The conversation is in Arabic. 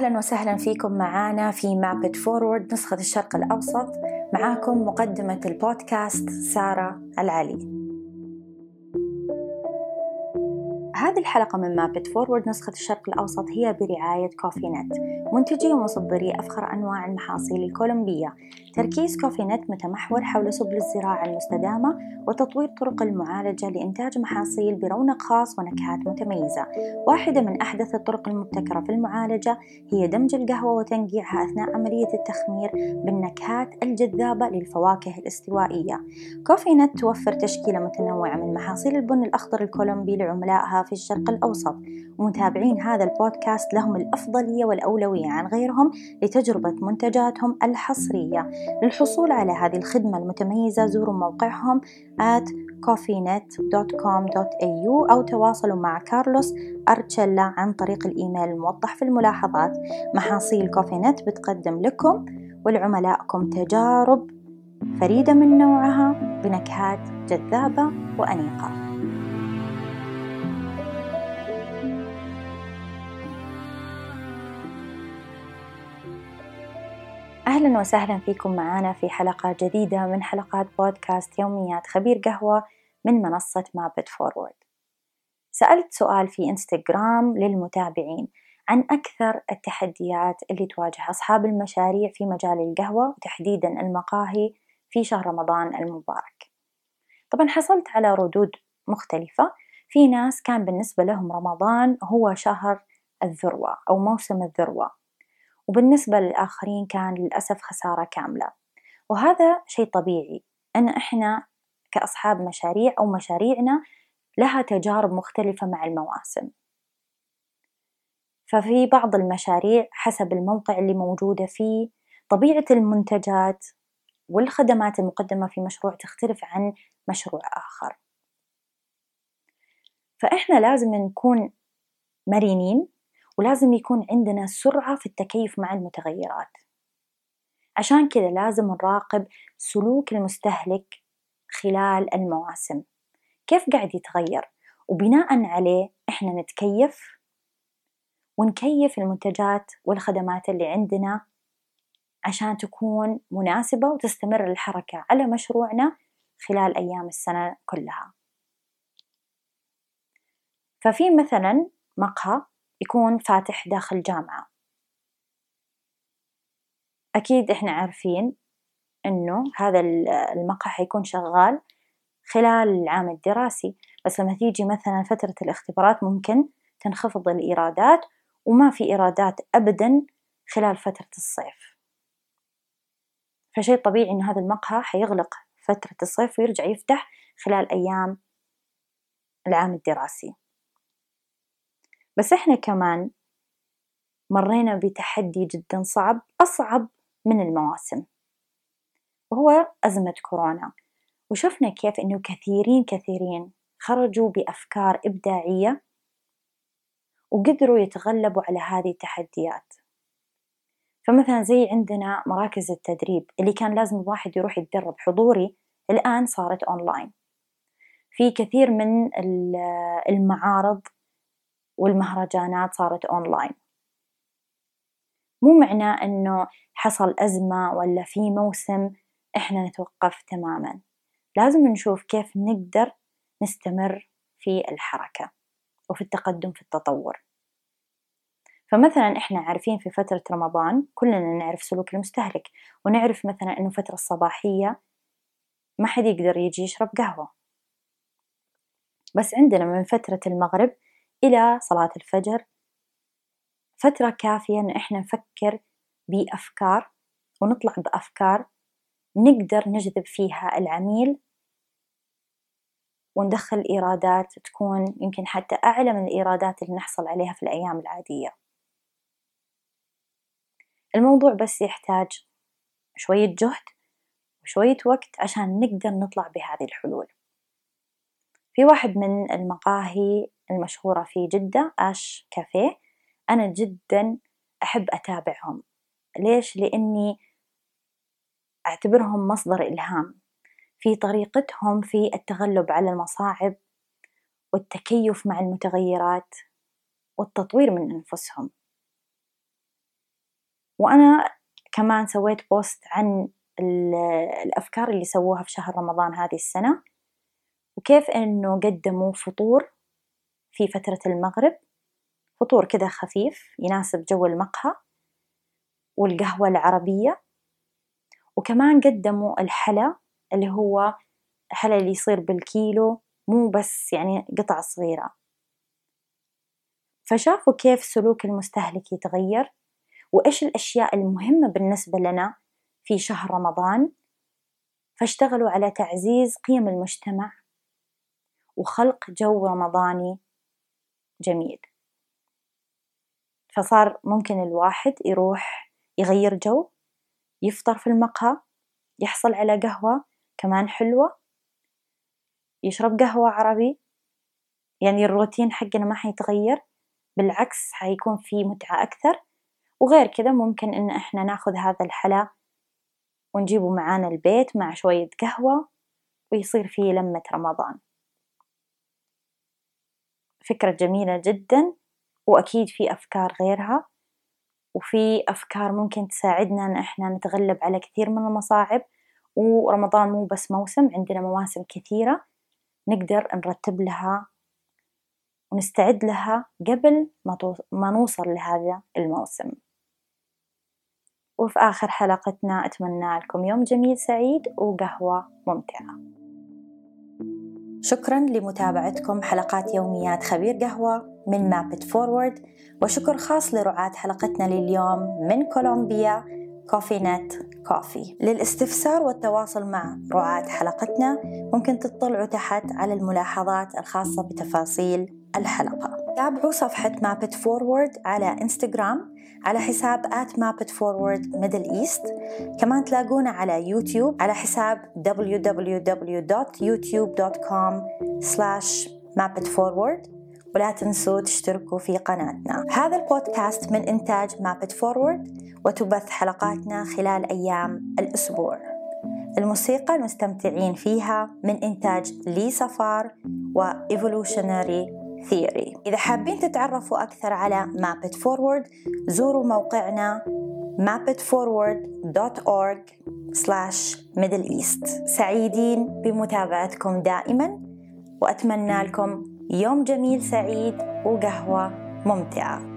أهلا وسهلا فيكم معانا في Map It Forward نسخة الشرق الأوسط. معاكم مقدمة البودكاست سارة العلي. هذه الحلقة من Map It Forward نسخة الشرق الأوسط هي برعاية Cofinet منتجي ومصدري أفخر أنواع المحاصيل الكولومبية. تركيز Cofinet متمحور حول سبل الزراعة المستدامة وتطوير طرق المعالجة لإنتاج محاصيل برونق خاص ونكهات متميزة. واحدة من أحدث الطرق المبتكرة في المعالجة هي دمج القهوة وتنقيعها أثناء عملية التخمير بالنكهات الجذابة للفواكه الاستوائية. كوفي نت توفر تشكيلة متنوعة من محاصيل البن الأخضر الكولومبي لعملائها في الشرق الأوسط. ومتابعين هذا البودكاست لهم الأفضلية والأولوية عن غيرهم لتجربة منتجاتهم الحصرية. للحصول على هذه الخدمة المتميزة زوروا موقعهم at coffeenet.com.au أو تواصلوا مع كارلوس أرتشيلا عن طريق الإيميل الموضح في الملاحظات. محاصيل كوفينت بتقدم لكم ولعملائكم تجارب فريدة من نوعها بنكهات جذابة وأنيقة. أهلا وسهلا فيكم معنا في حلقة جديدة من حلقات بودكاست يوميات خبير قهوة من منصة مابت فورورد سألت سؤال في إنستغرام للمتابعين عن أكثر التحديات اللي تواجه أصحاب المشاريع في مجال القهوة وتحديدا المقاهي في شهر رمضان المبارك. طبعا حصلت على ردود مختلفة. في ناس كان بالنسبة لهم رمضان هو شهر الذروة أو موسم الذروة. وبالنسبة للآخرين كان للأسف خسارة كاملة. وهذا شيء طبيعي أن إحنا كأصحاب مشاريع أو مشاريعنا لها تجارب مختلفة مع المواسم. ففي بعض المشاريع حسب الموقع اللي موجودة فيه طبيعة المنتجات والخدمات المقدمة في مشروع تختلف عن مشروع آخر. فإحنا لازم نكون مرنين ولازم يكون عندنا سرعة في التكيف مع المتغيرات. عشان كذا لازم نراقب سلوك المستهلك خلال المواسم. كيف قاعد يتغير؟ وبناء عليه إحنا نتكيف ونكيف المنتجات والخدمات اللي عندنا عشان تكون مناسبة وتستمر الحركة على مشروعنا خلال أيام السنة كلها. ففي مثلا مقهى يكون فاتح داخل جامعة. أكيد إحنا عارفين إنه هذا المقهى حيكون شغال خلال العام الدراسي بس لما تيجي مثلا فترة الاختبارات ممكن تنخفض الإيرادات وما في إيرادات أبدا خلال فترة الصيف. فشيء طبيعي إن هذا المقهى حيغلق فترة الصيف ويرجع يفتح خلال أيام العام الدراسي. بس إحنا كمان مرينا بتحدي جدا صعب أصعب من المواسم وهو أزمة كورونا. وشفنا كيف إنه كثيرين كثيرين خرجوا بأفكار إبداعية وقدروا يتغلبوا على هذه التحديات. فمثلا زي عندنا مراكز التدريب اللي كان لازم الواحد يروح يتدرب حضوري الآن صارت أونلاين في كثير من المعارض والمهرجانات صارت أونلاين. مو معناه أنه حصل أزمة ولا في موسم إحنا نتوقف تماما. لازم نشوف كيف نقدر نستمر في الحركة وفي التقدم في التطور. فمثلا إحنا عارفين في فترة رمضان كلنا نعرف سلوك المستهلك ونعرف مثلا إنه فترة الصباحية ما حد يقدر يجي يشرب قهوة. بس عندنا من فترة المغرب إلى صلاة الفجر. فترة كافية إن إحنا نفكر بأفكار ونطلع بأفكار نقدر نجذب فيها العميل وندخل إيرادات تكون يمكن حتى أعلى من الإيرادات اللي نحصل عليها في الأيام العادية. الموضوع بس يحتاج شوية جهد وشوية وقت عشان نقدر نطلع بهذه الحلول. في واحد من المقاهي المشهورة في جدة آش كافيه. أنا جدا أحب أتابعهم. ليش؟ لأني أعتبرهم مصدر إلهام. في طريقتهم في التغلب على المصاعب والتكيف مع المتغيرات والتطوير من أنفسهم. وأنا كمان سويت post عن الأفكار اللي سووها في شهر رمضان هذه السنة وكيف إنه قدموا فطور في فترة المغرب. فطور كذا خفيف يناسب جو المقهى والقهوة العربية. وكمان قدموا الحلا اللي هو الحلا اللي يصير بالكيلو مو بس يعني قطع صغيرة. فشافوا كيف سلوك المستهلك يتغير وإيش الأشياء المهمة بالنسبة لنا في شهر رمضان. فاشتغلوا على تعزيز قيم المجتمع وخلق جو رمضاني جميل. فصار ممكن الواحد يروح يغير جو يفطر في المقهى يحصل على قهوة كمان حلوة يشرب قهوة عربي. يعني الروتين حقنا ما حيتغير بالعكس حيكون في متعة أكثر. وغير كذا ممكن إن إحنا ناخذ هذا الحلا ونجيبه معانا البيت مع شوية قهوة ويصير فيه لمة رمضان. فكرة جميلة جدا وأكيد في أفكار غيرها وفي أفكار ممكن تساعدنا إن إحنا نتغلب على كثير من المصاعب. ورمضان مو بس موسم عندنا مواسم كثيرة نقدر نرتب لها ونستعد لها قبل ما, نوصل لهذا الموسم. وفي آخر حلقتنا أتمنى لكم يوم جميل سعيد وقهوة ممتعة. شكرا لمتابعتكم حلقات يوميات خبير قهوة من مابت فورورد وشكر خاص لرعاة حلقتنا لليوم من كولومبيا Cofinet Coffee للاستفسار والتواصل مع رعاة حلقتنا ممكن تطلعوا تحت على الملاحظات الخاصة بتفاصيل الحلقة. تابعوا صفحة Map It Forward على انستغرام على حساب at mapitforward middle east. كمان تلاقونا على يوتيوب على حساب www.youtube.com slash mapitforward ولا تنسوا تشتركوا في قناتنا. هذا البودكاست من إنتاج Map It Forward وتبث حلقاتنا خلال أيام الأسبوع. الموسيقى اللي مستمتعين فيها من إنتاج Lee Safar و Evolutionary Theory إذا حابين تتعرفوا أكثر على Map It Forward زوروا موقعنا mapitforward.org slash middle east. سعيدين بمتابعتكم دائما وأتمنى لكم يوم جميل سعيد وقهوة ممتعة.